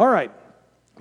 All right,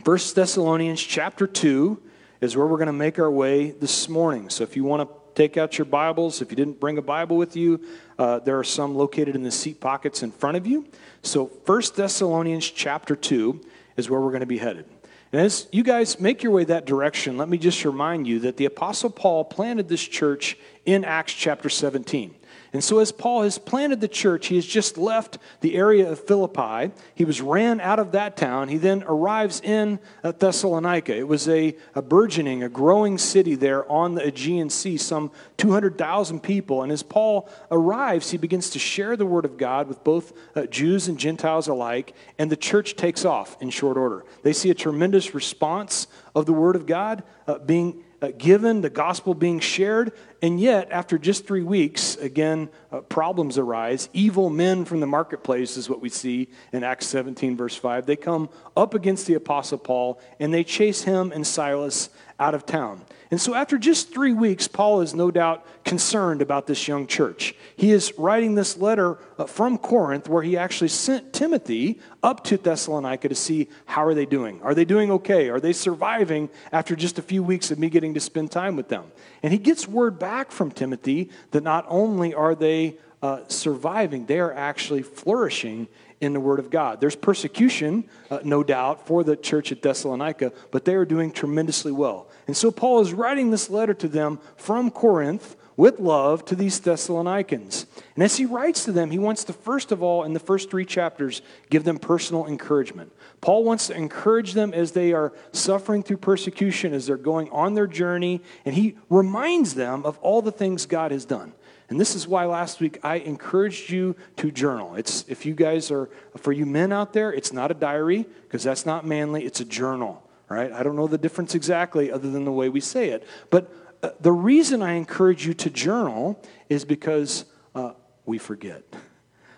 First Thessalonians chapter 2 is where we're going to make our way this morning. So if you want to take out your Bibles, if you didn't bring a Bible with you, uh, there are some located in the seat pockets in front of you. So First Thessalonians chapter 2 is where we're going to be headed. And as you guys make your way that direction, let me just remind you that the Apostle Paul planted this church in Acts chapter 17. And so, as Paul has planted the church, he has just left the area of Philippi. He was ran out of that town. He then arrives in uh, Thessalonica. It was a, a burgeoning, a growing city there on the Aegean Sea, some 200,000 people. And as Paul arrives, he begins to share the word of God with both uh, Jews and Gentiles alike, and the church takes off in short order. They see a tremendous response of the word of God uh, being uh, given, the gospel being shared, and yet, after just three weeks, again, uh, problems arise. Evil men from the marketplace is what we see in Acts 17, verse 5. They come up against the Apostle Paul and they chase him and Silas out of town. And so, after just three weeks, Paul is no doubt concerned about this young church. He is writing this letter uh, from Corinth, where he actually sent Timothy up to Thessalonica to see how are they doing. Are they doing okay? Are they surviving after just a few weeks of me getting to spend time with them? And he gets word back from Timothy that not only are they uh, surviving, they are actually flourishing in the Word of God. There's persecution, uh, no doubt, for the church at Thessalonica, but they are doing tremendously well. And so Paul is writing this letter to them from Corinth with love to these Thessalonians. And as he writes to them, he wants to, first of all, in the first three chapters, give them personal encouragement. Paul wants to encourage them as they are suffering through persecution, as they're going on their journey, and he reminds them of all the things God has done. And this is why last week I encouraged you to journal. It's if you guys are for you men out there, it's not a diary because that's not manly, it's a journal, right? I don't know the difference exactly other than the way we say it. But uh, the reason I encourage you to journal is because uh, we forget.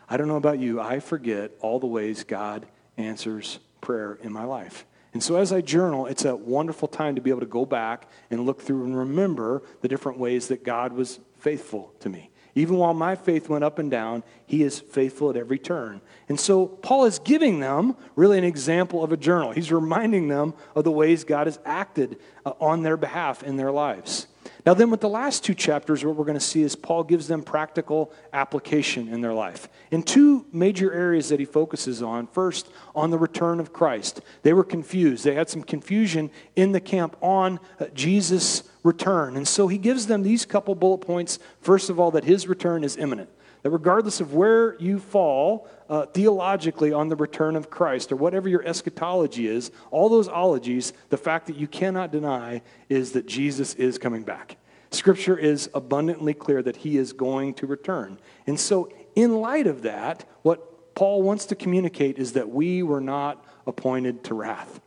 I don't know about you, I forget all the ways God answers prayer in my life. And so as I journal, it's a wonderful time to be able to go back and look through and remember the different ways that God was faithful to me. Even while my faith went up and down, he is faithful at every turn. And so Paul is giving them really an example of a journal. He's reminding them of the ways God has acted uh, on their behalf in their lives. Now, then, with the last two chapters, what we're going to see is Paul gives them practical application in their life. In two major areas that he focuses on. First, on the return of Christ. They were confused, they had some confusion in the camp on uh, Jesus' return. And so he gives them these couple bullet points. First of all, that his return is imminent. That regardless of where you fall uh, theologically on the return of Christ or whatever your eschatology is, all those ologies, the fact that you cannot deny is that Jesus is coming back. Scripture is abundantly clear that he is going to return. And so, in light of that, what Paul wants to communicate is that we were not appointed to wrath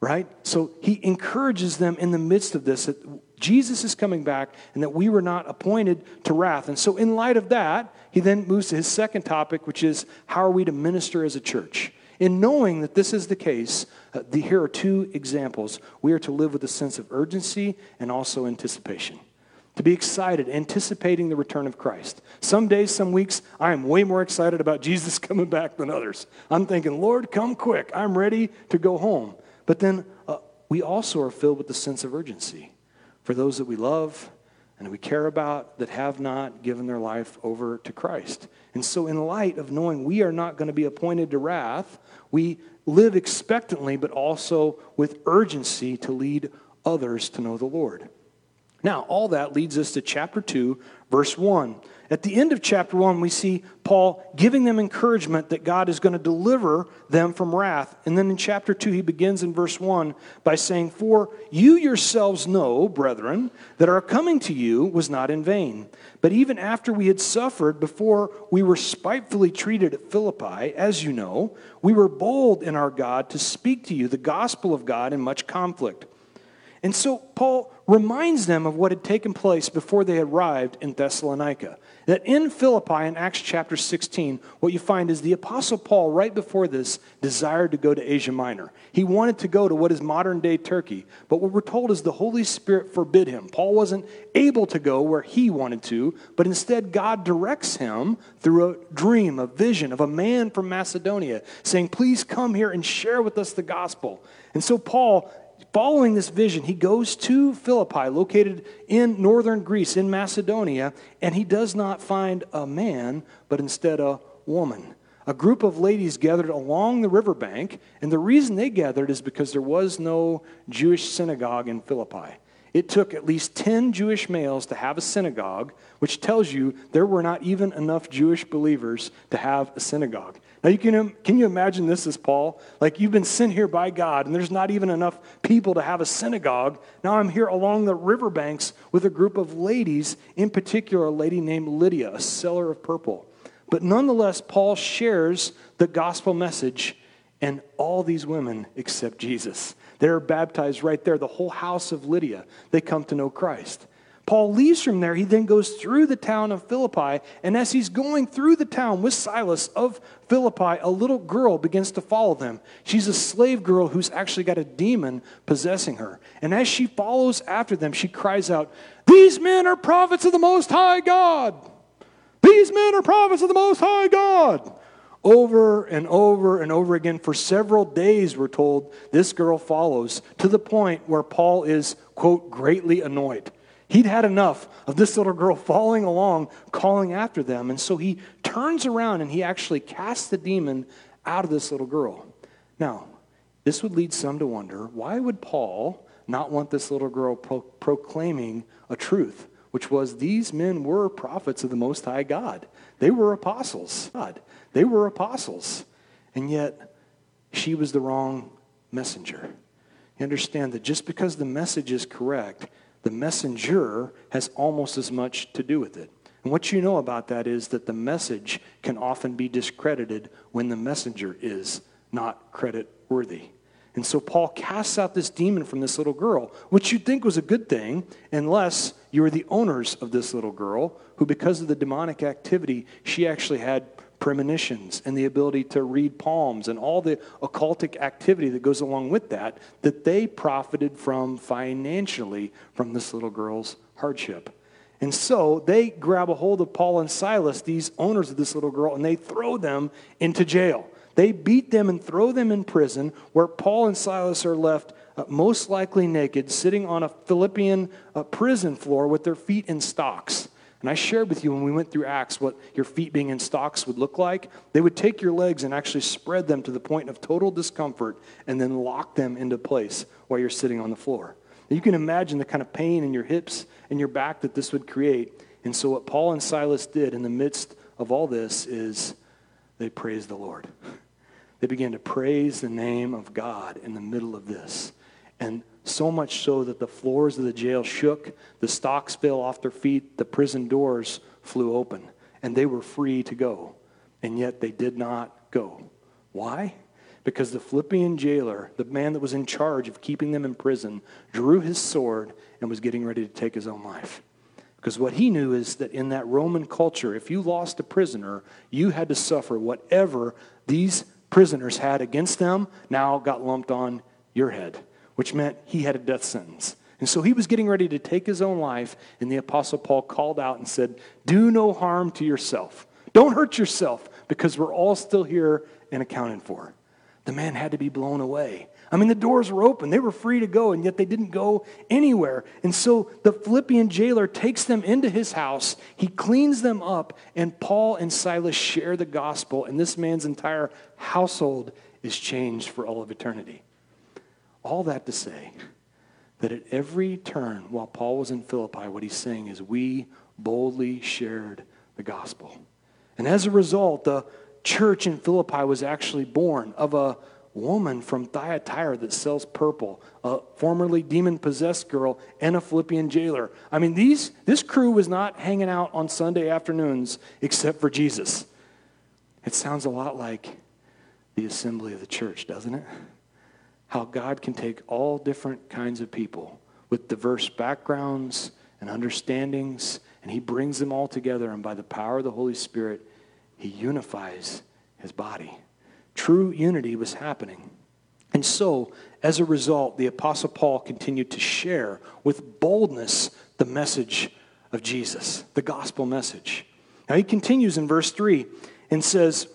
right? So he encourages them in the midst of this that Jesus is coming back and that we were not appointed to wrath. And so, in light of that, he then moves to his second topic, which is how are we to minister as a church? In knowing that this is the case, uh, the, here are two examples. We are to live with a sense of urgency and also anticipation. To be excited, anticipating the return of Christ. Some days, some weeks, I am way more excited about Jesus coming back than others. I'm thinking, Lord, come quick. I'm ready to go home. But then uh, we also are filled with the sense of urgency for those that we love and we care about that have not given their life over to Christ. And so, in light of knowing we are not going to be appointed to wrath, we live expectantly, but also with urgency to lead others to know the Lord. Now, all that leads us to chapter 2, verse 1. At the end of chapter 1, we see Paul giving them encouragement that God is going to deliver them from wrath. And then in chapter 2, he begins in verse 1 by saying, For you yourselves know, brethren, that our coming to you was not in vain. But even after we had suffered, before we were spitefully treated at Philippi, as you know, we were bold in our God to speak to you the gospel of God in much conflict. And so Paul reminds them of what had taken place before they arrived in Thessalonica. That in Philippi in Acts chapter 16, what you find is the Apostle Paul, right before this, desired to go to Asia Minor. He wanted to go to what is modern day Turkey, but what we're told is the Holy Spirit forbid him. Paul wasn't able to go where he wanted to, but instead God directs him through a dream, a vision of a man from Macedonia saying, Please come here and share with us the gospel. And so Paul Following this vision, he goes to Philippi, located in northern Greece, in Macedonia, and he does not find a man, but instead a woman. A group of ladies gathered along the riverbank, and the reason they gathered is because there was no Jewish synagogue in Philippi. It took at least 10 Jewish males to have a synagogue, which tells you there were not even enough Jewish believers to have a synagogue. Now, you can, can you imagine this as Paul? Like, you've been sent here by God, and there's not even enough people to have a synagogue. Now, I'm here along the riverbanks with a group of ladies, in particular, a lady named Lydia, a seller of purple. But nonetheless, Paul shares the gospel message, and all these women accept Jesus. They're baptized right there. The whole house of Lydia, they come to know Christ. Paul leaves from there. He then goes through the town of Philippi. And as he's going through the town with Silas of Philippi, a little girl begins to follow them. She's a slave girl who's actually got a demon possessing her. And as she follows after them, she cries out, These men are prophets of the Most High God! These men are prophets of the Most High God! Over and over and over again, for several days, we're told, this girl follows to the point where Paul is, quote, greatly annoyed. He'd had enough of this little girl following along, calling after them. And so he turns around and he actually casts the demon out of this little girl. Now, this would lead some to wonder why would Paul not want this little girl pro- proclaiming a truth, which was these men were prophets of the Most High God? They were apostles. God, they were apostles. And yet, she was the wrong messenger. You understand that just because the message is correct the messenger has almost as much to do with it. And what you know about that is that the message can often be discredited when the messenger is not credit worthy. And so Paul casts out this demon from this little girl, which you'd think was a good thing, unless you were the owners of this little girl, who, because of the demonic activity, she actually had premonitions and the ability to read palms and all the occultic activity that goes along with that, that they profited from financially from this little girl's hardship. And so they grab a hold of Paul and Silas, these owners of this little girl, and they throw them into jail. They beat them and throw them in prison, where Paul and Silas are left uh, most likely naked, sitting on a Philippian uh, prison floor with their feet in stocks. And I shared with you when we went through Acts what your feet being in stocks would look like. They would take your legs and actually spread them to the point of total discomfort and then lock them into place while you're sitting on the floor. you can imagine the kind of pain in your hips and your back that this would create. And so, what Paul and Silas did in the midst of all this is they praised the Lord. They began to praise the name of God in the middle of this. And so much so that the floors of the jail shook, the stocks fell off their feet, the prison doors flew open, and they were free to go. And yet they did not go. Why? Because the Philippian jailer, the man that was in charge of keeping them in prison, drew his sword and was getting ready to take his own life. Because what he knew is that in that Roman culture, if you lost a prisoner, you had to suffer whatever these prisoners had against them now got lumped on your head which meant he had a death sentence. And so he was getting ready to take his own life, and the Apostle Paul called out and said, Do no harm to yourself. Don't hurt yourself, because we're all still here and accounted for. The man had to be blown away. I mean, the doors were open. They were free to go, and yet they didn't go anywhere. And so the Philippian jailer takes them into his house. He cleans them up, and Paul and Silas share the gospel, and this man's entire household is changed for all of eternity. All that to say that at every turn while Paul was in Philippi, what he's saying is, we boldly shared the gospel. And as a result, the church in Philippi was actually born of a woman from Thyatira that sells purple, a formerly demon possessed girl, and a Philippian jailer. I mean, these, this crew was not hanging out on Sunday afternoons except for Jesus. It sounds a lot like the assembly of the church, doesn't it? How God can take all different kinds of people with diverse backgrounds and understandings and he brings them all together, and by the power of the Holy Spirit, he unifies his body. True unity was happening. And so, as a result, the Apostle Paul continued to share with boldness the message of Jesus, the gospel message. Now, he continues in verse 3 and says,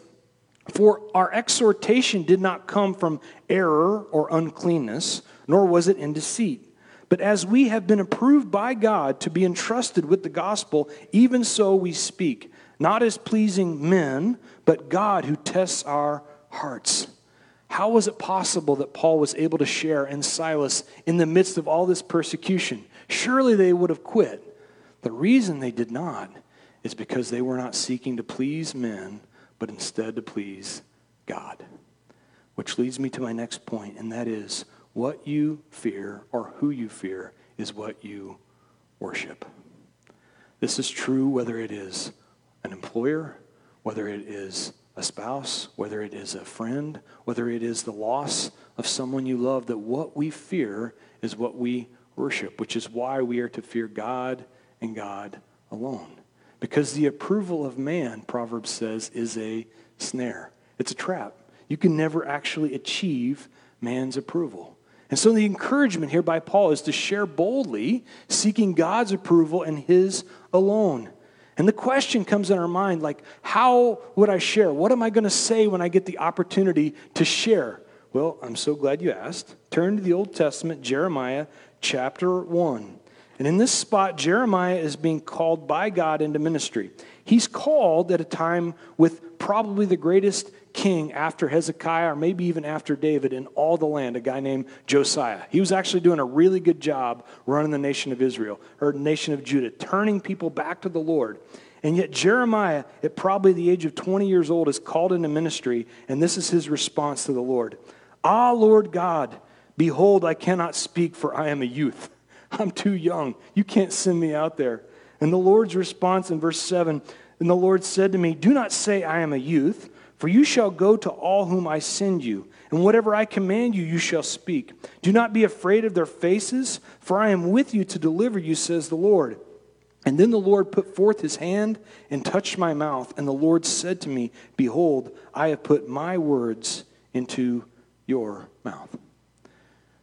For our exhortation did not come from error or uncleanness, nor was it in deceit. But as we have been approved by God to be entrusted with the gospel, even so we speak, not as pleasing men, but God who tests our hearts. How was it possible that Paul was able to share and Silas in the midst of all this persecution? Surely they would have quit. The reason they did not is because they were not seeking to please men, but instead to please God. Which leads me to my next point, and that is what you fear or who you fear is what you worship. This is true whether it is an employer, whether it is a spouse, whether it is a friend, whether it is the loss of someone you love, that what we fear is what we worship, which is why we are to fear God and God alone. Because the approval of man, Proverbs says, is a snare. It's a trap. You can never actually achieve man's approval. And so the encouragement here by Paul is to share boldly, seeking God's approval and his alone. And the question comes in our mind like, how would I share? What am I going to say when I get the opportunity to share? Well, I'm so glad you asked. Turn to the Old Testament, Jeremiah chapter 1. And in this spot, Jeremiah is being called by God into ministry. He's called at a time with probably the greatest king after Hezekiah, or maybe even after David, in all the land, a guy named Josiah. He was actually doing a really good job running the nation of Israel, or nation of Judah, turning people back to the Lord. And yet, Jeremiah, at probably the age of 20 years old, is called into ministry, and this is his response to the Lord Ah, Lord God, behold, I cannot speak, for I am a youth. I'm too young. You can't send me out there. And the Lord's response in verse 7 And the Lord said to me, Do not say, I am a youth, for you shall go to all whom I send you, and whatever I command you, you shall speak. Do not be afraid of their faces, for I am with you to deliver you, says the Lord. And then the Lord put forth his hand and touched my mouth, and the Lord said to me, Behold, I have put my words into your mouth.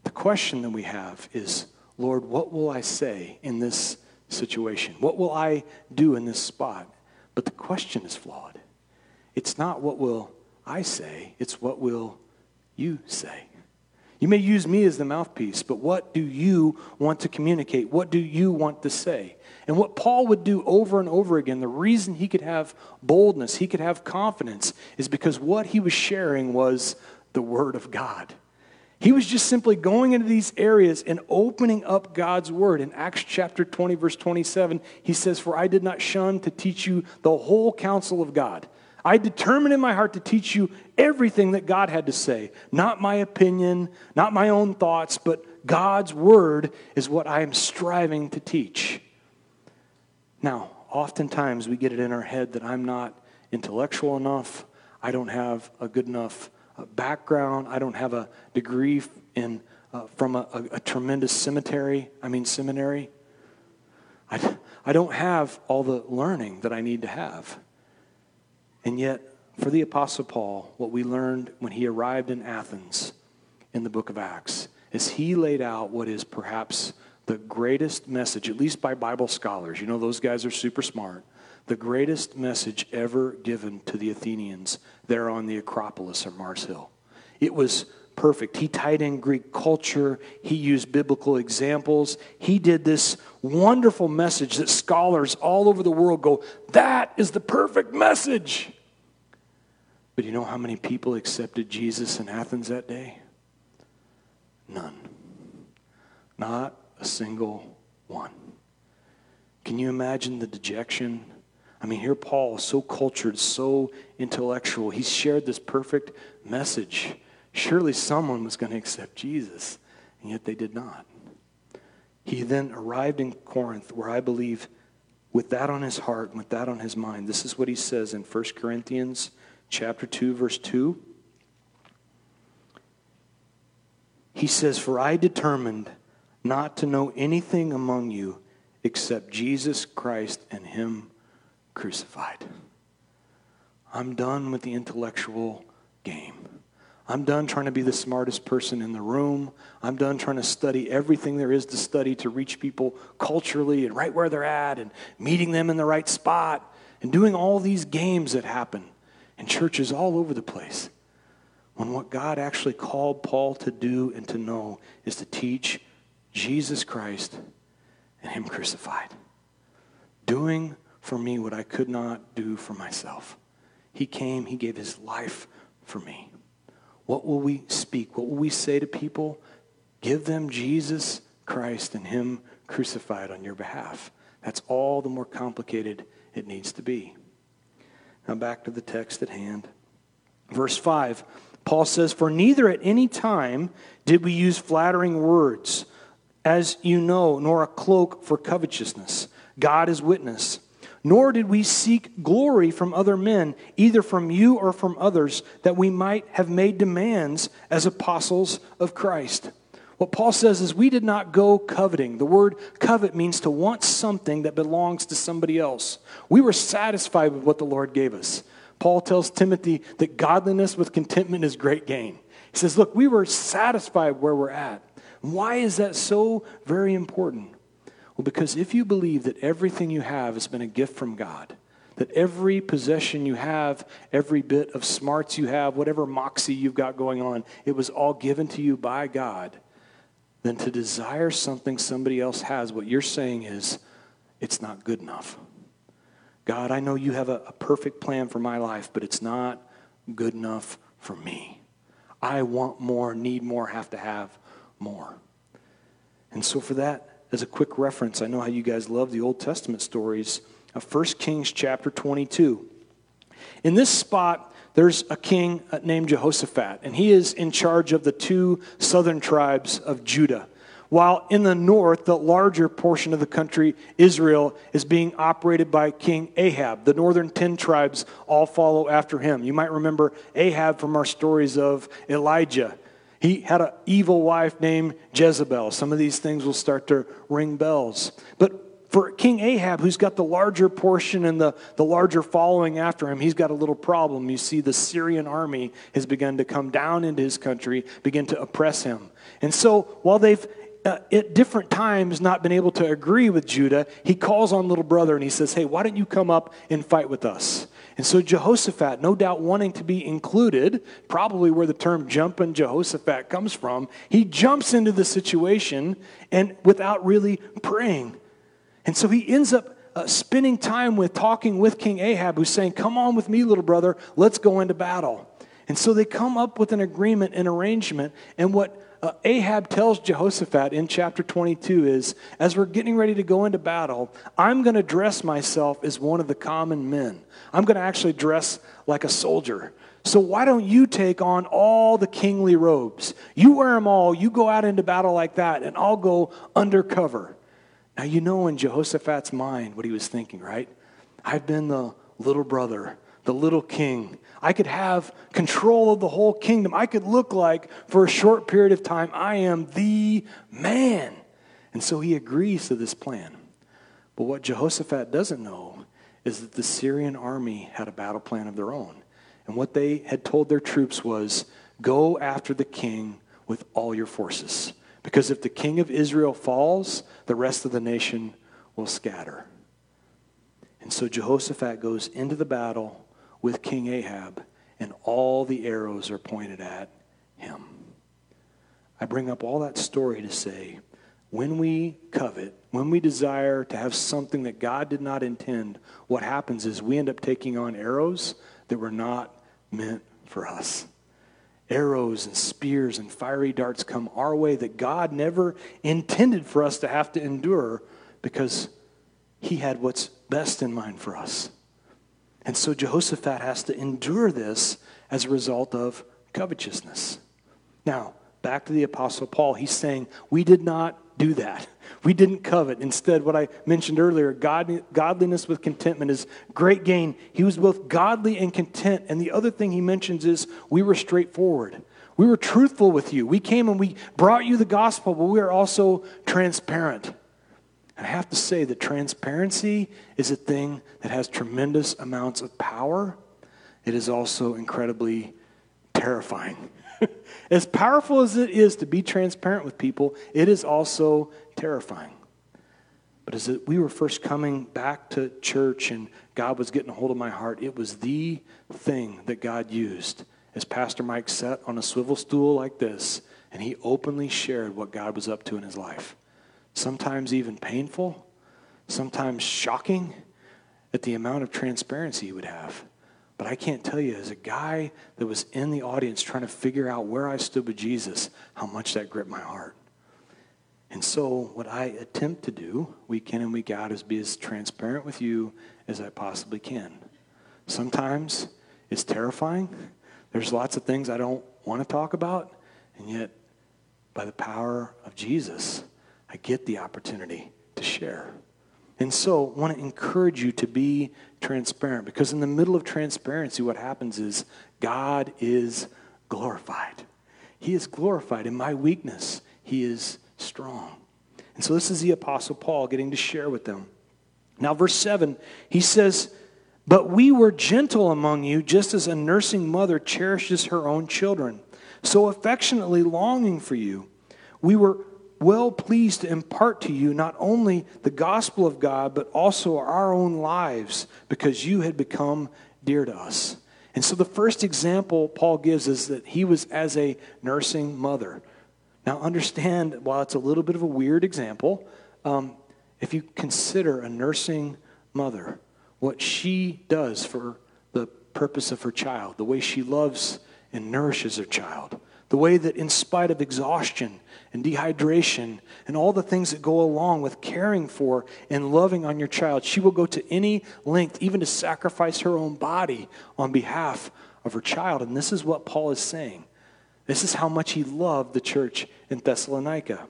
The question that we have is, Lord, what will I say in this situation? What will I do in this spot? But the question is flawed. It's not what will I say, it's what will you say. You may use me as the mouthpiece, but what do you want to communicate? What do you want to say? And what Paul would do over and over again, the reason he could have boldness, he could have confidence, is because what he was sharing was the Word of God. He was just simply going into these areas and opening up God's word. In Acts chapter 20, verse 27, he says, For I did not shun to teach you the whole counsel of God. I determined in my heart to teach you everything that God had to say. Not my opinion, not my own thoughts, but God's word is what I am striving to teach. Now, oftentimes we get it in our head that I'm not intellectual enough, I don't have a good enough background. I don't have a degree in, uh, from a, a, a, tremendous cemetery, I mean, seminary. I, I don't have all the learning that I need to have. And yet, for the Apostle Paul, what we learned when he arrived in Athens in the book of Acts is he laid out what is perhaps the greatest message, at least by Bible scholars. You know, those guys are super smart the greatest message ever given to the Athenians there on the Acropolis or Mars Hill. It was perfect. He tied in Greek culture, he used biblical examples. He did this wonderful message that scholars all over the world go, that is the perfect message. But you know how many people accepted Jesus in Athens that day? None. Not a single one. Can you imagine the dejection? I mean, here Paul so cultured, so intellectual. He shared this perfect message. Surely someone was going to accept Jesus, and yet they did not. He then arrived in Corinth, where I believe, with that on his heart, with that on his mind, this is what he says in 1 Corinthians chapter 2, verse 2. He says, For I determined not to know anything among you except Jesus Christ and Him crucified. I'm done with the intellectual game. I'm done trying to be the smartest person in the room. I'm done trying to study everything there is to study to reach people culturally and right where they're at and meeting them in the right spot and doing all these games that happen in churches all over the place. When what God actually called Paul to do and to know is to teach Jesus Christ and Him crucified. Doing for me what I could not do for myself. He came, He gave His life for me. What will we speak? What will we say to people? Give them Jesus Christ and Him crucified on your behalf. That's all the more complicated it needs to be. Now, back to the text at hand. Verse 5, Paul says, For neither at any time did we use flattering words, as you know, nor a cloak for covetousness. God is witness nor did we seek glory from other men, either from you or from others, that we might have made demands as apostles of Christ. What Paul says is, we did not go coveting. The word covet means to want something that belongs to somebody else. We were satisfied with what the Lord gave us. Paul tells Timothy that godliness with contentment is great gain. He says, Look, we were satisfied where we're at. Why is that so very important? Well, because if you believe that everything you have has been a gift from God, that every possession you have, every bit of smarts you have, whatever moxie you've got going on, it was all given to you by God, then to desire something somebody else has, what you're saying is, it's not good enough. God, I know you have a, a perfect plan for my life, but it's not good enough for me. I want more, need more, have to have more. And so, for that, as a quick reference, I know how you guys love the Old Testament stories of 1 Kings chapter 22. In this spot, there's a king uh, named Jehoshaphat, and he is in charge of the two southern tribes of Judah. While in the north, the larger portion of the country, Israel, is being operated by King Ahab. The northern ten tribes all follow after him. You might remember Ahab from our stories of Elijah he had an evil wife named Jezebel. Some of these things will start to ring bells. But for King Ahab, who's got the larger portion and the, the larger following after him, he's got a little problem. You see, the Syrian army has begun to come down into his country, begin to oppress him. And so, while they've uh, at different times not been able to agree with Judah, he calls on little brother and he says, Hey, why don't you come up and fight with us? And so Jehoshaphat, no doubt wanting to be included, probably where the term jumping Jehoshaphat comes from, he jumps into the situation and without really praying. And so he ends up uh, spending time with talking with King Ahab, who's saying, Come on with me, little brother, let's go into battle. And so they come up with an agreement, an arrangement, and what uh, Ahab tells Jehoshaphat in chapter 22 is as we're getting ready to go into battle, I'm going to dress myself as one of the common men. I'm going to actually dress like a soldier. So why don't you take on all the kingly robes? You wear them all, you go out into battle like that, and I'll go undercover. Now, you know in Jehoshaphat's mind what he was thinking, right? I've been the little brother, the little king. I could have control of the whole kingdom. I could look like, for a short period of time, I am the man. And so he agrees to this plan. But what Jehoshaphat doesn't know is that the Syrian army had a battle plan of their own. And what they had told their troops was go after the king with all your forces. Because if the king of Israel falls, the rest of the nation will scatter. And so Jehoshaphat goes into the battle with King Ahab, and all the arrows are pointed at him. I bring up all that story to say when we covet, when we desire to have something that God did not intend, what happens is we end up taking on arrows that were not meant for us. Arrows and spears and fiery darts come our way that God never intended for us to have to endure because He had what's best in mind for us. And so Jehoshaphat has to endure this as a result of covetousness. Now, back to the Apostle Paul. He's saying, We did not do that. We didn't covet. Instead, what I mentioned earlier, God, godliness with contentment is great gain. He was both godly and content. And the other thing he mentions is we were straightforward. We were truthful with you. We came and we brought you the gospel, but we are also transparent. And I have to say that transparency is a thing that has tremendous amounts of power. It is also incredibly terrifying. as powerful as it is to be transparent with people, it is also terrifying. But as we were first coming back to church and God was getting a hold of my heart, it was the thing that God used. As Pastor Mike sat on a swivel stool like this, and he openly shared what God was up to in his life. Sometimes even painful, sometimes shocking at the amount of transparency he would have. But I can't tell you, as a guy that was in the audience trying to figure out where I stood with Jesus, how much that gripped my heart. And so, what I attempt to do week in and week out is be as transparent with you as I possibly can. Sometimes it's terrifying. There's lots of things I don't want to talk about, and yet, by the power of Jesus, I get the opportunity to share. And so, I want to encourage you to be transparent because, in the middle of transparency, what happens is God is glorified. He is glorified. In my weakness, He is strong. And so, this is the Apostle Paul getting to share with them. Now, verse 7, he says, But we were gentle among you, just as a nursing mother cherishes her own children, so affectionately longing for you. We were well pleased to impart to you not only the gospel of God, but also our own lives, because you had become dear to us. And so the first example Paul gives is that he was as a nursing mother. Now, understand, while it's a little bit of a weird example, um, if you consider a nursing mother, what she does for the purpose of her child, the way she loves and nourishes her child, the way that, in spite of exhaustion and dehydration and all the things that go along with caring for and loving on your child, she will go to any length, even to sacrifice her own body on behalf of her child. And this is what Paul is saying. This is how much he loved the church in Thessalonica.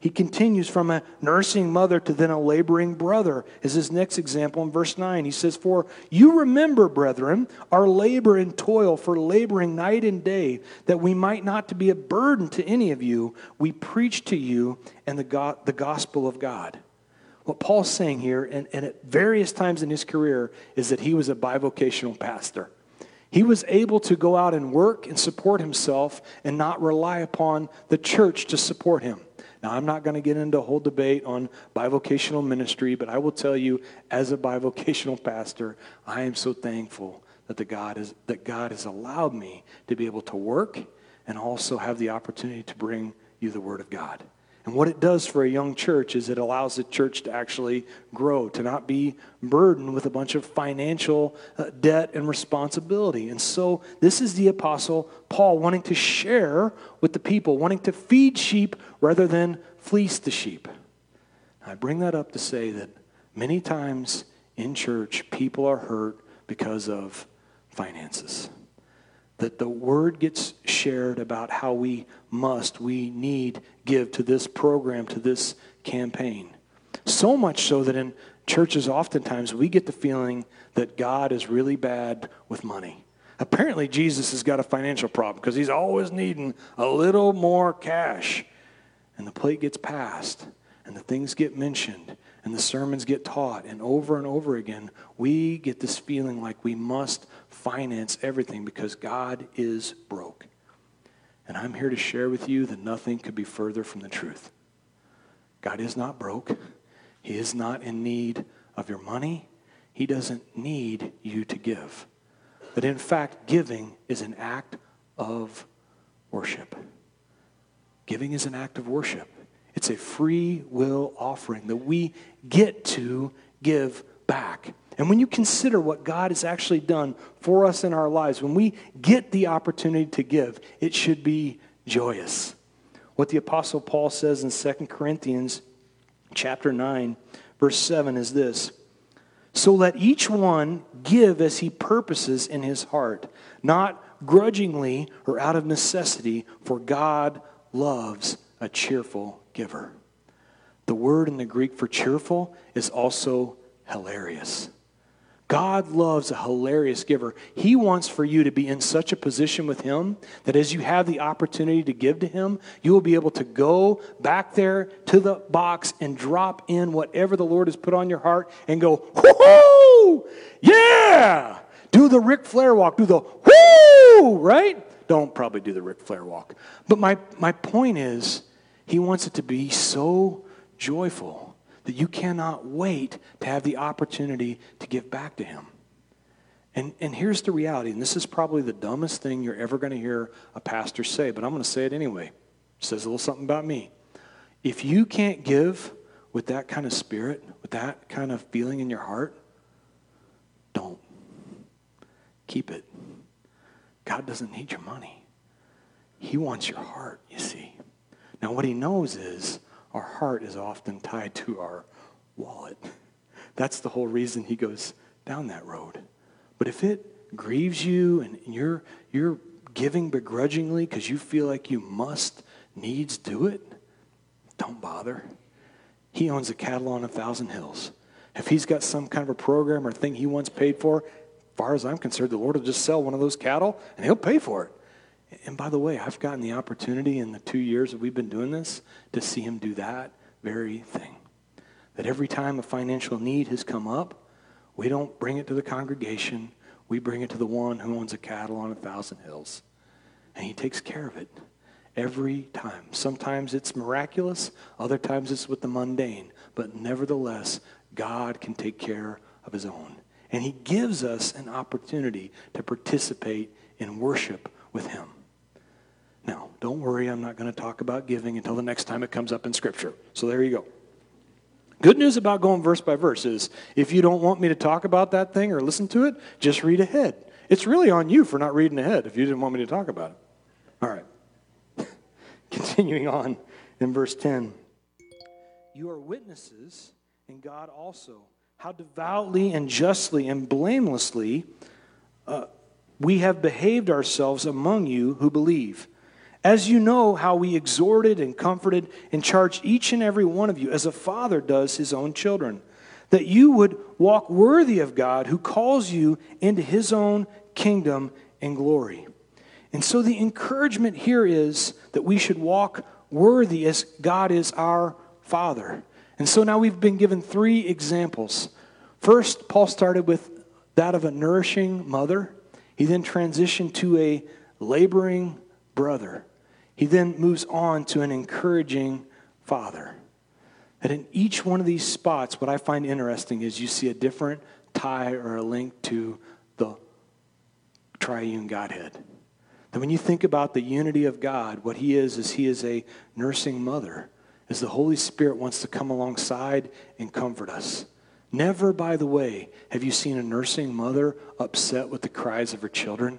He continues from a nursing mother to then a laboring brother, is his next example in verse 9. He says, For you remember, brethren, our labor and toil for laboring night and day, that we might not to be a burden to any of you, we preach to you and the, the gospel of God. What Paul's saying here, and, and at various times in his career, is that he was a bivocational pastor. He was able to go out and work and support himself and not rely upon the church to support him. Now, I'm not going to get into a whole debate on bivocational ministry, but I will tell you, as a bivocational pastor, I am so thankful that, the God, is, that God has allowed me to be able to work and also have the opportunity to bring you the Word of God. And what it does for a young church is it allows the church to actually grow, to not be burdened with a bunch of financial uh, debt and responsibility. And so, this is the Apostle Paul wanting to share with the people, wanting to feed sheep rather than fleece the sheep. I bring that up to say that many times in church, people are hurt because of finances that the word gets shared about how we must, we need give to this program, to this campaign. So much so that in churches, oftentimes, we get the feeling that God is really bad with money. Apparently, Jesus has got a financial problem because he's always needing a little more cash. And the plate gets passed, and the things get mentioned, and the sermons get taught, and over and over again, we get this feeling like we must finance everything because God is broke. And I'm here to share with you that nothing could be further from the truth. God is not broke. He is not in need of your money. He doesn't need you to give. But in fact, giving is an act of worship. Giving is an act of worship. It's a free will offering that we get to give back. And when you consider what God has actually done for us in our lives, when we get the opportunity to give, it should be joyous. What the apostle Paul says in 2 Corinthians chapter 9 verse 7 is this: So let each one give as he purposes in his heart, not grudgingly or out of necessity, for God loves a cheerful giver. The word in the Greek for cheerful is also hilarious. God loves a hilarious giver. He wants for you to be in such a position with Him that as you have the opportunity to give to Him, you will be able to go back there to the box and drop in whatever the Lord has put on your heart and go, whoo, yeah! Do the Ric Flair walk, do the whoo, right? Don't probably do the Ric Flair walk. But my, my point is, He wants it to be so joyful that you cannot wait to have the opportunity to give back to Him. And, and here's the reality, and this is probably the dumbest thing you're ever going to hear a pastor say, but I'm going to say it anyway. It says a little something about me. If you can't give with that kind of spirit, with that kind of feeling in your heart, don't. Keep it. God doesn't need your money. He wants your heart, you see. Now, what he knows is our heart is often tied to our wallet. That's the whole reason he goes down that road. But if it grieves you and you're, you're giving begrudgingly because you feel like you must, needs do it, don't bother. He owns a cattle on a thousand hills. If he's got some kind of a program or thing he wants paid for, far as I'm concerned, the Lord will just sell one of those cattle and he'll pay for it. And by the way, I've gotten the opportunity in the two years that we've been doing this to see him do that very thing. That every time a financial need has come up, we don't bring it to the congregation, we bring it to the one who owns a cattle on a thousand hills. And he takes care of it every time. Sometimes it's miraculous, other times it's with the mundane. But nevertheless, God can take care of his own. And he gives us an opportunity to participate in worship with him. Now, don't worry, I'm not going to talk about giving until the next time it comes up in Scripture. So there you go. Good news about going verse by verse is if you don't want me to talk about that thing or listen to it, just read ahead. It's really on you for not reading ahead if you didn't want me to talk about it. All right. Continuing on in verse 10. You are witnesses, and God also, how devoutly and justly and blamelessly uh, we have behaved ourselves among you who believe. As you know how we exhorted and comforted and charged each and every one of you as a father does his own children, that you would walk worthy of God who calls you into his own kingdom and glory. And so the encouragement here is that we should walk worthy as God is our Father. And so now we've been given three examples. First, Paul started with that of a nourishing mother. He then transitioned to a laboring brother. He then moves on to an encouraging father. And in each one of these spots, what I find interesting is you see a different tie or a link to the triune Godhead. That when you think about the unity of God, what He is, is He is a nursing mother, as the Holy Spirit wants to come alongside and comfort us. Never, by the way, have you seen a nursing mother upset with the cries of her children.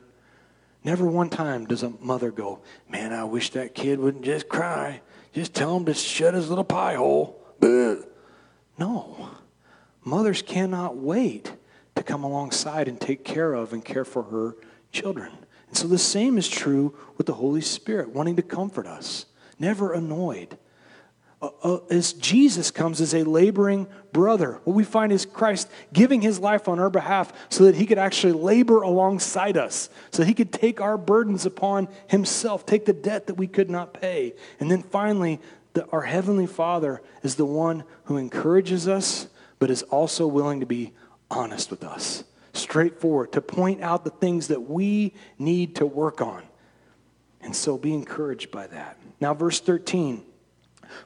Never one time does a mother go, Man, I wish that kid wouldn't just cry. Just tell him to shut his little pie hole. No. Mothers cannot wait to come alongside and take care of and care for her children. And so the same is true with the Holy Spirit, wanting to comfort us, never annoyed Uh, uh, as Jesus comes as a laboring brother. What we find is Christ giving his life on our behalf so that he could actually labor alongside us, so he could take our burdens upon himself, take the debt that we could not pay. And then finally, the, our Heavenly Father is the one who encourages us, but is also willing to be honest with us, straightforward, to point out the things that we need to work on. And so be encouraged by that. Now, verse 13.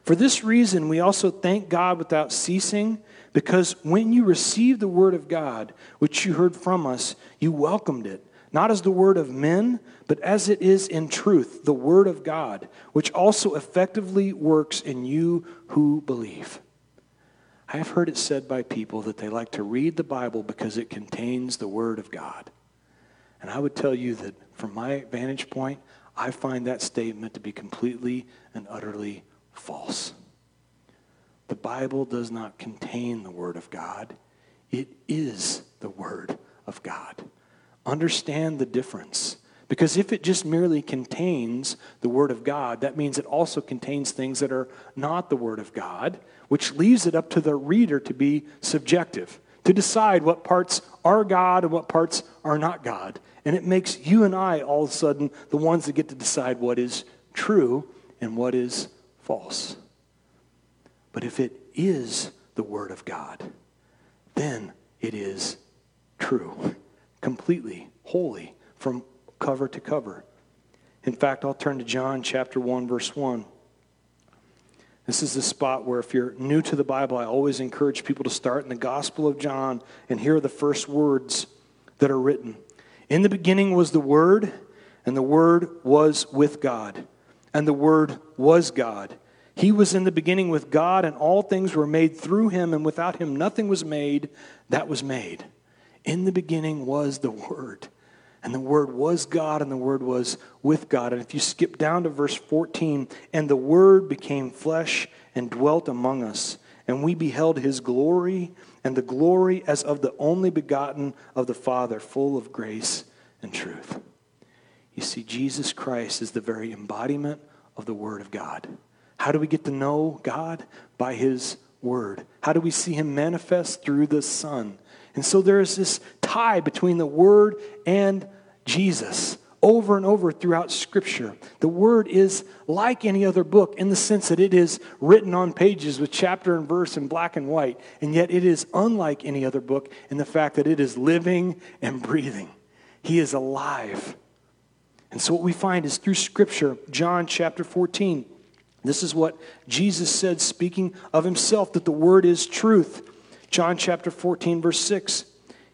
For this reason, we also thank God without ceasing, because when you received the word of God, which you heard from us, you welcomed it, not as the word of men, but as it is in truth, the word of God, which also effectively works in you who believe. I have heard it said by people that they like to read the Bible because it contains the word of God. And I would tell you that from my vantage point, I find that statement to be completely and utterly false. The Bible does not contain the Word of God, it is the Word of God. Understand the difference. Because if it just merely contains the Word of God, that means it also contains things that are not the Word of God, which leaves it up to the reader to be subjective, to decide what parts are God and what parts are not God. And it makes you and I all of a sudden the ones that get to decide what is true and what is false. But if it is the Word of God, then it is true, completely, wholly, from cover to cover. In fact, I'll turn to John chapter 1, verse 1. This is the spot where, if you're new to the Bible, I always encourage people to start in the Gospel of John and hear the first words that are written. In the beginning was the Word, and the Word was with God, and the Word was God. He was in the beginning with God, and all things were made through him, and without him nothing was made that was made. In the beginning was the Word, and the Word was God, and the Word was with God. And if you skip down to verse 14, and the Word became flesh and dwelt among us, and we beheld his glory, and the glory as of the only begotten of the Father, full of grace and truth. You see, Jesus Christ is the very embodiment of the Word of God. How do we get to know God? By his Word. How do we see him manifest? Through the Son. And so there is this tie between the Word and Jesus over and over throughout Scripture. The Word is like any other book in the sense that it is written on pages with chapter and verse in black and white, and yet it is unlike any other book in the fact that it is living and breathing. He is alive. And so what we find is through Scripture, John chapter 14, this is what Jesus said, speaking of himself, that the Word is truth. John chapter 14, verse 6.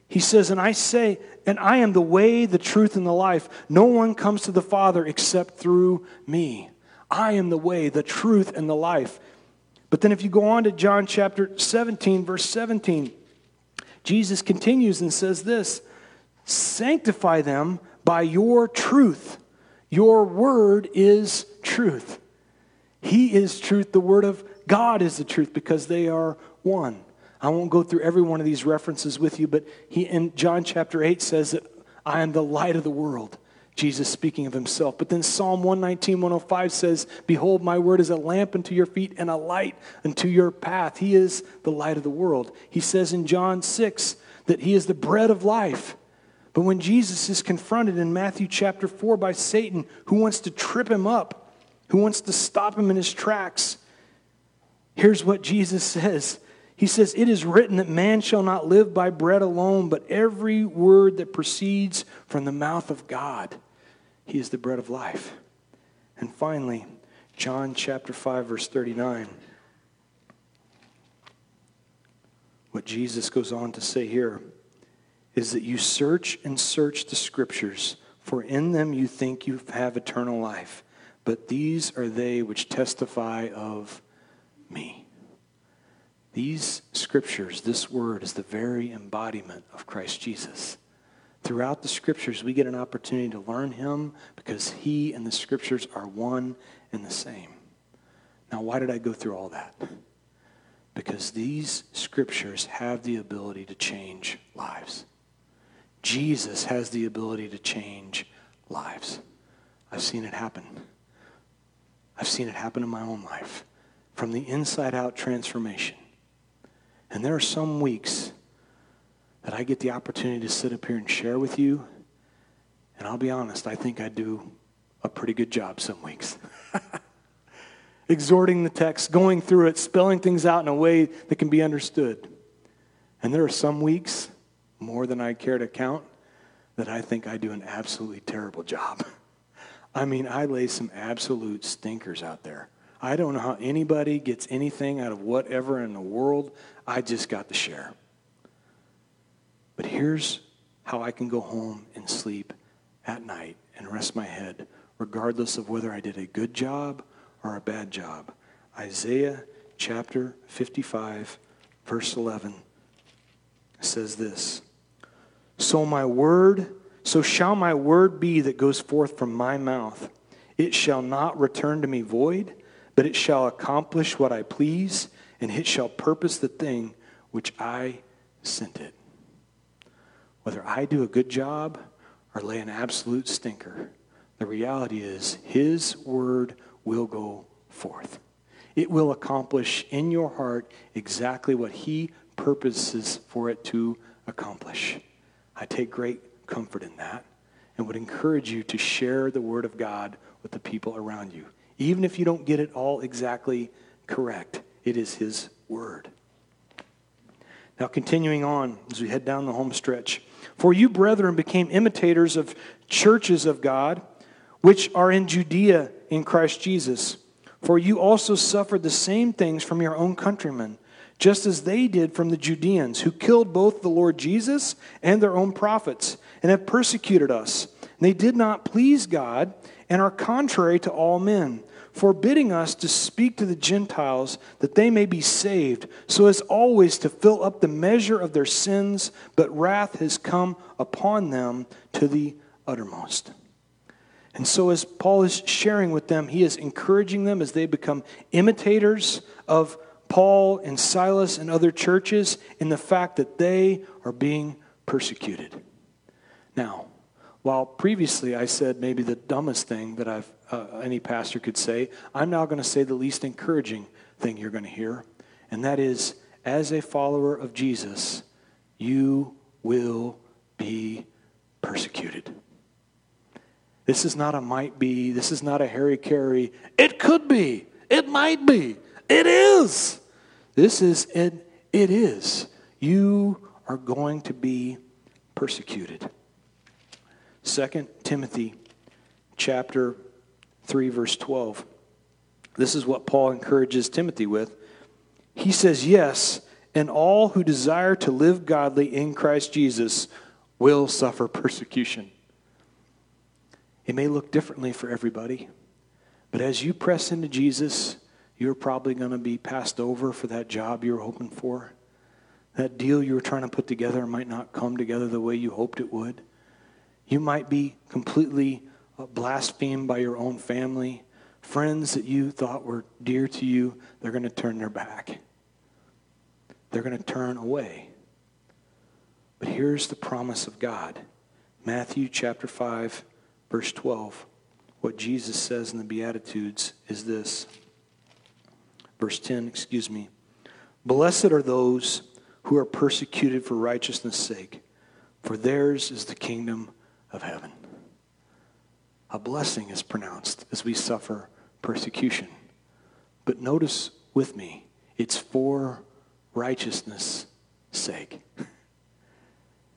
He says, And I say, and I am the way, the truth, and the life. No one comes to the Father except through me. I am the way, the truth, and the life. But then if you go on to John chapter 17, verse 17, Jesus continues and says this Sanctify them by your truth. Your word is truth. He is truth. The word of God is the truth because they are one. I won't go through every one of these references with you, but he in John chapter 8 says that I am the light of the world. Jesus speaking of himself. But then Psalm 119, 105 says, Behold, my word is a lamp unto your feet and a light unto your path. He is the light of the world. He says in John 6 that he is the bread of life. But when Jesus is confronted in Matthew chapter 4 by Satan, who wants to trip him up, who wants to stop him in his tracks, here's what Jesus says he says, It is written that man shall not live by bread alone, but every word that proceeds from the mouth of God. He is the bread of life. And finally, John chapter 5, verse 39. What Jesus goes on to say here is that you search and search the scriptures, for in them you think you have eternal life. But these are they which testify of me. These scriptures, this word, is the very embodiment of Christ Jesus. Throughout the scriptures, we get an opportunity to learn him because he and the scriptures are one and the same. Now, why did I go through all that? Because these scriptures have the ability to change lives. Jesus has the ability to change lives. I've seen it happen. I've seen it happen in my own life. From the inside out transformation. And there are some weeks that I get the opportunity to sit up here and share with you. And I'll be honest, I think I do a pretty good job some weeks. Exhorting the text, going through it, spelling things out in a way that can be understood. And there are some weeks, more than I care to count, that I think I do an absolutely terrible job. I mean, I lay some absolute stinkers out there. I don't know how anybody gets anything out of whatever in the world. I just got to share. But here's how I can go home and sleep at night and rest my head, regardless of whether I did a good job or a bad job. Isaiah chapter 55, verse 11 says this So my word, so shall my word be that goes forth from my mouth. It shall not return to me void but it shall accomplish what I please, and it shall purpose the thing which I sent it. Whether I do a good job or lay an absolute stinker, the reality is His word will go forth. It will accomplish in your heart exactly what He purposes for it to accomplish. I take great comfort in that and would encourage you to share the Word of God with the people around you. Even if you don't get it all exactly correct, it is His Word. Now, continuing on as we head down the home stretch. For you, brethren, became imitators of churches of God, which are in Judea in Christ Jesus. For you also suffered the same things from your own countrymen, just as they did from the Judeans, who killed both the Lord Jesus and their own prophets, and have persecuted us. And they did not please God, and are contrary to all men, forbidding us to speak to the Gentiles that they may be saved, so as always to fill up the measure of their sins, but wrath has come upon them to the uttermost. And so, as Paul is sharing with them, he is encouraging them as they become imitators of Paul and Silas and other churches in the fact that they are being persecuted. Now, while previously I said maybe the dumbest thing that I've, uh, any pastor could say, I'm now going to say the least encouraging thing you're going to hear, and that is as a follower of Jesus, you will be persecuted. This is not a might be. This is not a Harry Carey. It could be. It might be. It is. This is it. It is. You are going to be persecuted. Second Timothy chapter 3 verse 12. This is what Paul encourages Timothy with. He says, "Yes, and all who desire to live godly in Christ Jesus will suffer persecution." It may look differently for everybody, but as you press into Jesus, you're probably going to be passed over for that job you were hoping for. That deal you were trying to put together might not come together the way you hoped it would. You might be completely uh, blasphemed by your own family. Friends that you thought were dear to you, they're going to turn their back. They're going to turn away. But here's the promise of God Matthew chapter 5, Verse 12, what Jesus says in the Beatitudes is this. Verse 10, excuse me. Blessed are those who are persecuted for righteousness' sake, for theirs is the kingdom of heaven. A blessing is pronounced as we suffer persecution. But notice with me, it's for righteousness' sake.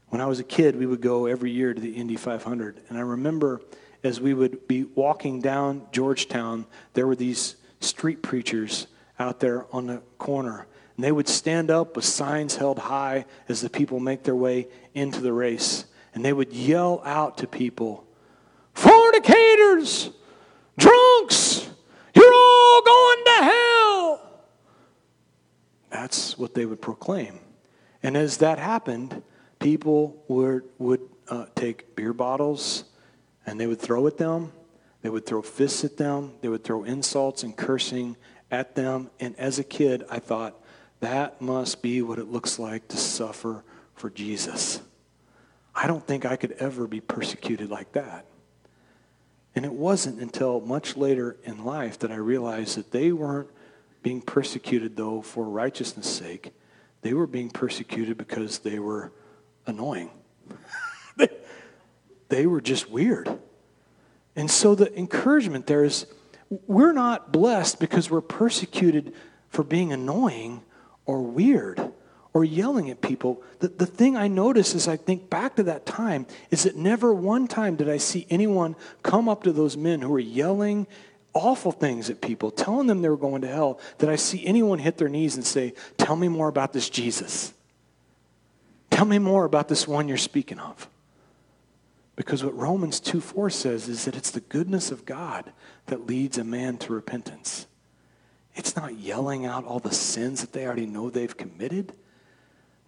When I was a kid, we would go every year to the Indy 500. And I remember as we would be walking down Georgetown, there were these street preachers out there on the corner. And they would stand up with signs held high as the people make their way into the race. And they would yell out to people, Fornicators, drunks, you're all going to hell. That's what they would proclaim. And as that happened, people would, would uh, take beer bottles and they would throw at them. They would throw fists at them. They would throw insults and cursing at them. And as a kid, I thought, that must be what it looks like to suffer for Jesus. I don't think I could ever be persecuted like that. And it wasn't until much later in life that I realized that they weren't being persecuted, though, for righteousness' sake. They were being persecuted because they were annoying. they, they were just weird. And so the encouragement there is we're not blessed because we're persecuted for being annoying or weird or yelling at people. The, the thing I notice as I think back to that time is that never one time did I see anyone come up to those men who were yelling awful things at people, telling them they were going to hell, that I see anyone hit their knees and say, Tell me more about this Jesus. Tell me more about this one you're speaking of. Because what Romans 2 4 says is that it's the goodness of God that leads a man to repentance. It's not yelling out all the sins that they already know they've committed.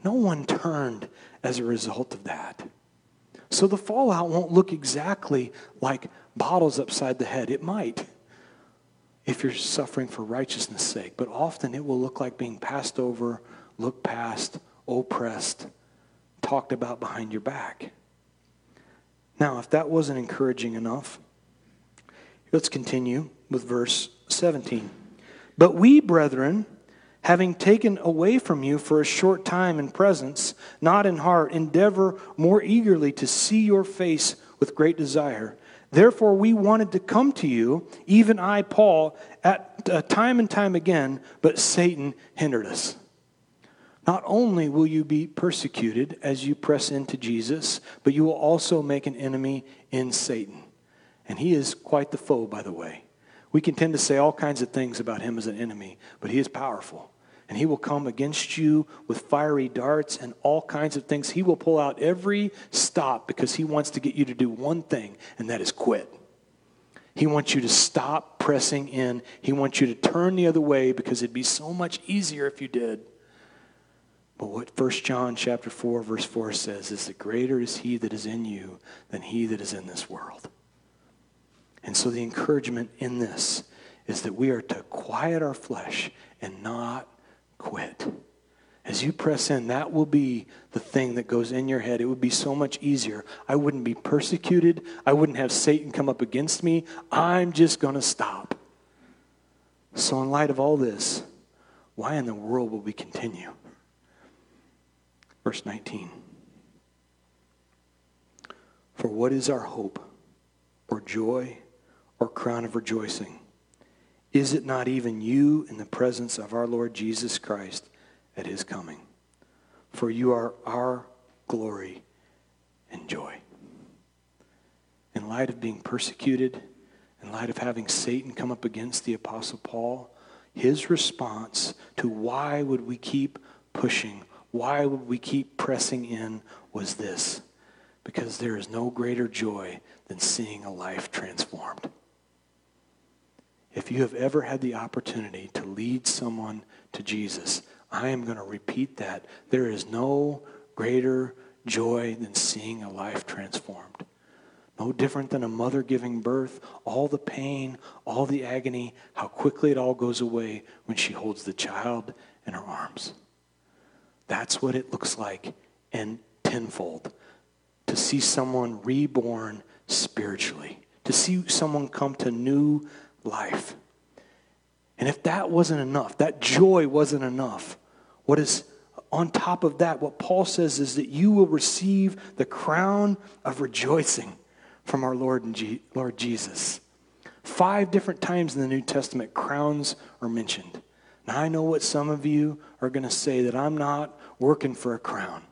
No one turned as a result of that. So the fallout won't look exactly like bottles upside the head. It might if you're suffering for righteousness' sake, but often it will look like being passed over, looked past, oppressed, talked about behind your back. Now, if that wasn't encouraging enough, let's continue with verse 17. But we, brethren, having taken away from you for a short time in presence, not in heart, endeavor more eagerly to see your face with great desire. Therefore, we wanted to come to you, even I, Paul, at time and time again, but Satan hindered us. Not only will you be persecuted as you press into Jesus, but you will also make an enemy in Satan. And he is quite the foe, by the way. We can tend to say all kinds of things about him as an enemy, but he is powerful. And he will come against you with fiery darts and all kinds of things. He will pull out every stop because he wants to get you to do one thing, and that is quit. He wants you to stop pressing in. He wants you to turn the other way because it'd be so much easier if you did. But what 1 John chapter 4 verse 4 says is that greater is he that is in you than he that is in this world. And so the encouragement in this is that we are to quiet our flesh and not quit. As you press in, that will be the thing that goes in your head. It would be so much easier. I wouldn't be persecuted. I wouldn't have Satan come up against me. I'm just going to stop. So, in light of all this, why in the world will we continue? Verse 19. For what is our hope, or joy, or crown of rejoicing? Is it not even you in the presence of our Lord Jesus Christ at his coming? For you are our glory and joy. In light of being persecuted, in light of having Satan come up against the Apostle Paul, his response to why would we keep pushing why would we keep pressing in was this because there is no greater joy than seeing a life transformed. If you have ever had the opportunity to lead someone to Jesus, I am going to repeat that. There is no greater joy than seeing a life transformed. No different than a mother giving birth, all the pain, all the agony, how quickly it all goes away when she holds the child in her arms. That's what it looks like and tenfold to see someone reborn spiritually, to see someone come to new life. And if that wasn't enough, that joy wasn't enough, what is on top of that, what Paul says is that you will receive the crown of rejoicing from our Lord and G- Lord Jesus. Five different times in the New Testament, crowns are mentioned. Now, I know what some of you are going to say that I'm not working for a crown.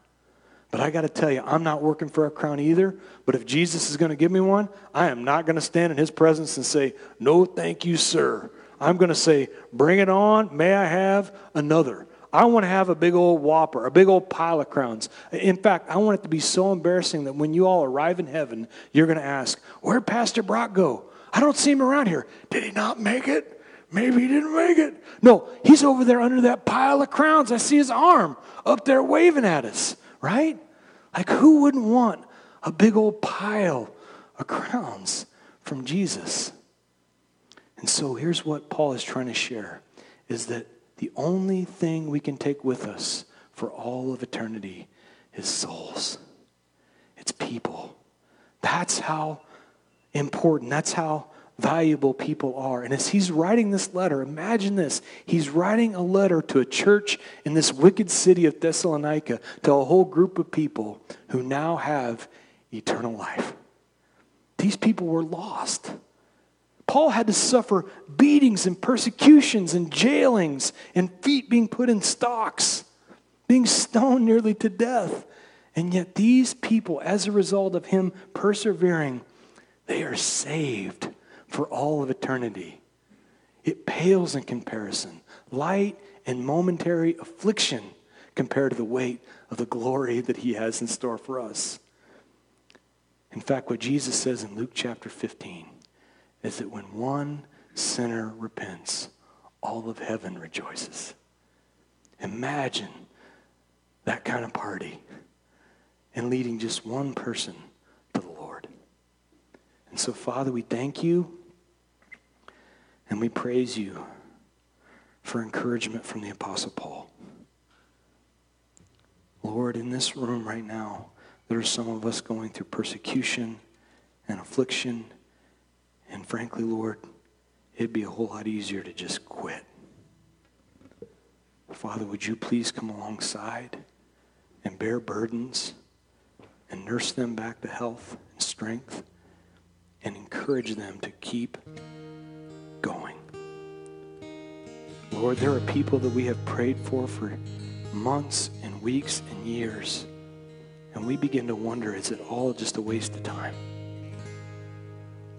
But I got to tell you, I'm not working for a crown either. But if Jesus is going to give me one, I am not going to stand in his presence and say, No, thank you, sir. I'm going to say, Bring it on. May I have another? I want to have a big old whopper, a big old pile of crowns. In fact, I want it to be so embarrassing that when you all arrive in heaven, you're going to ask, Where'd Pastor Brock go? I don't see him around here. Did he not make it? Maybe he didn't make it. No, he's over there under that pile of crowns. I see his arm up there waving at us, right? Like, who wouldn't want a big old pile of crowns from Jesus? And so here's what Paul is trying to share is that the only thing we can take with us for all of eternity is souls. It's people. That's how important, that's how valuable people are. And as he's writing this letter, imagine this. He's writing a letter to a church in this wicked city of Thessalonica, to a whole group of people who now have eternal life. These people were lost. Paul had to suffer beatings and persecutions and jailings and feet being put in stocks, being stoned nearly to death. And yet, these people, as a result of him persevering, they are saved for all of eternity. It pales in comparison. Light and momentary affliction compared to the weight of the glory that he has in store for us. In fact, what Jesus says in Luke chapter 15 is that when one sinner repents, all of heaven rejoices. Imagine that kind of party and leading just one person to the Lord. And so, Father, we thank you and we praise you for encouragement from the Apostle Paul. Lord, in this room right now, there are some of us going through persecution and affliction. And frankly, Lord, it'd be a whole lot easier to just quit. Father, would you please come alongside and bear burdens and nurse them back to health and strength and encourage them to keep going. Lord, there are people that we have prayed for for months and weeks and years, and we begin to wonder is it all just a waste of time?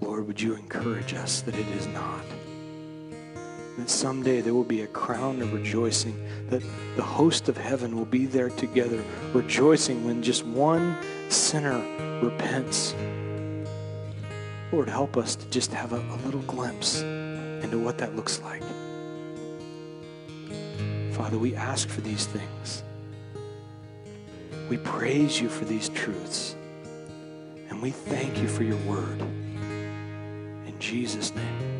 Lord, would you encourage us that it is not? That someday there will be a crown of rejoicing, that the host of heaven will be there together, rejoicing when just one sinner repents. Lord, help us to just have a, a little glimpse into what that looks like. Father, we ask for these things. We praise you for these truths. And we thank you for your word. In Jesus' name.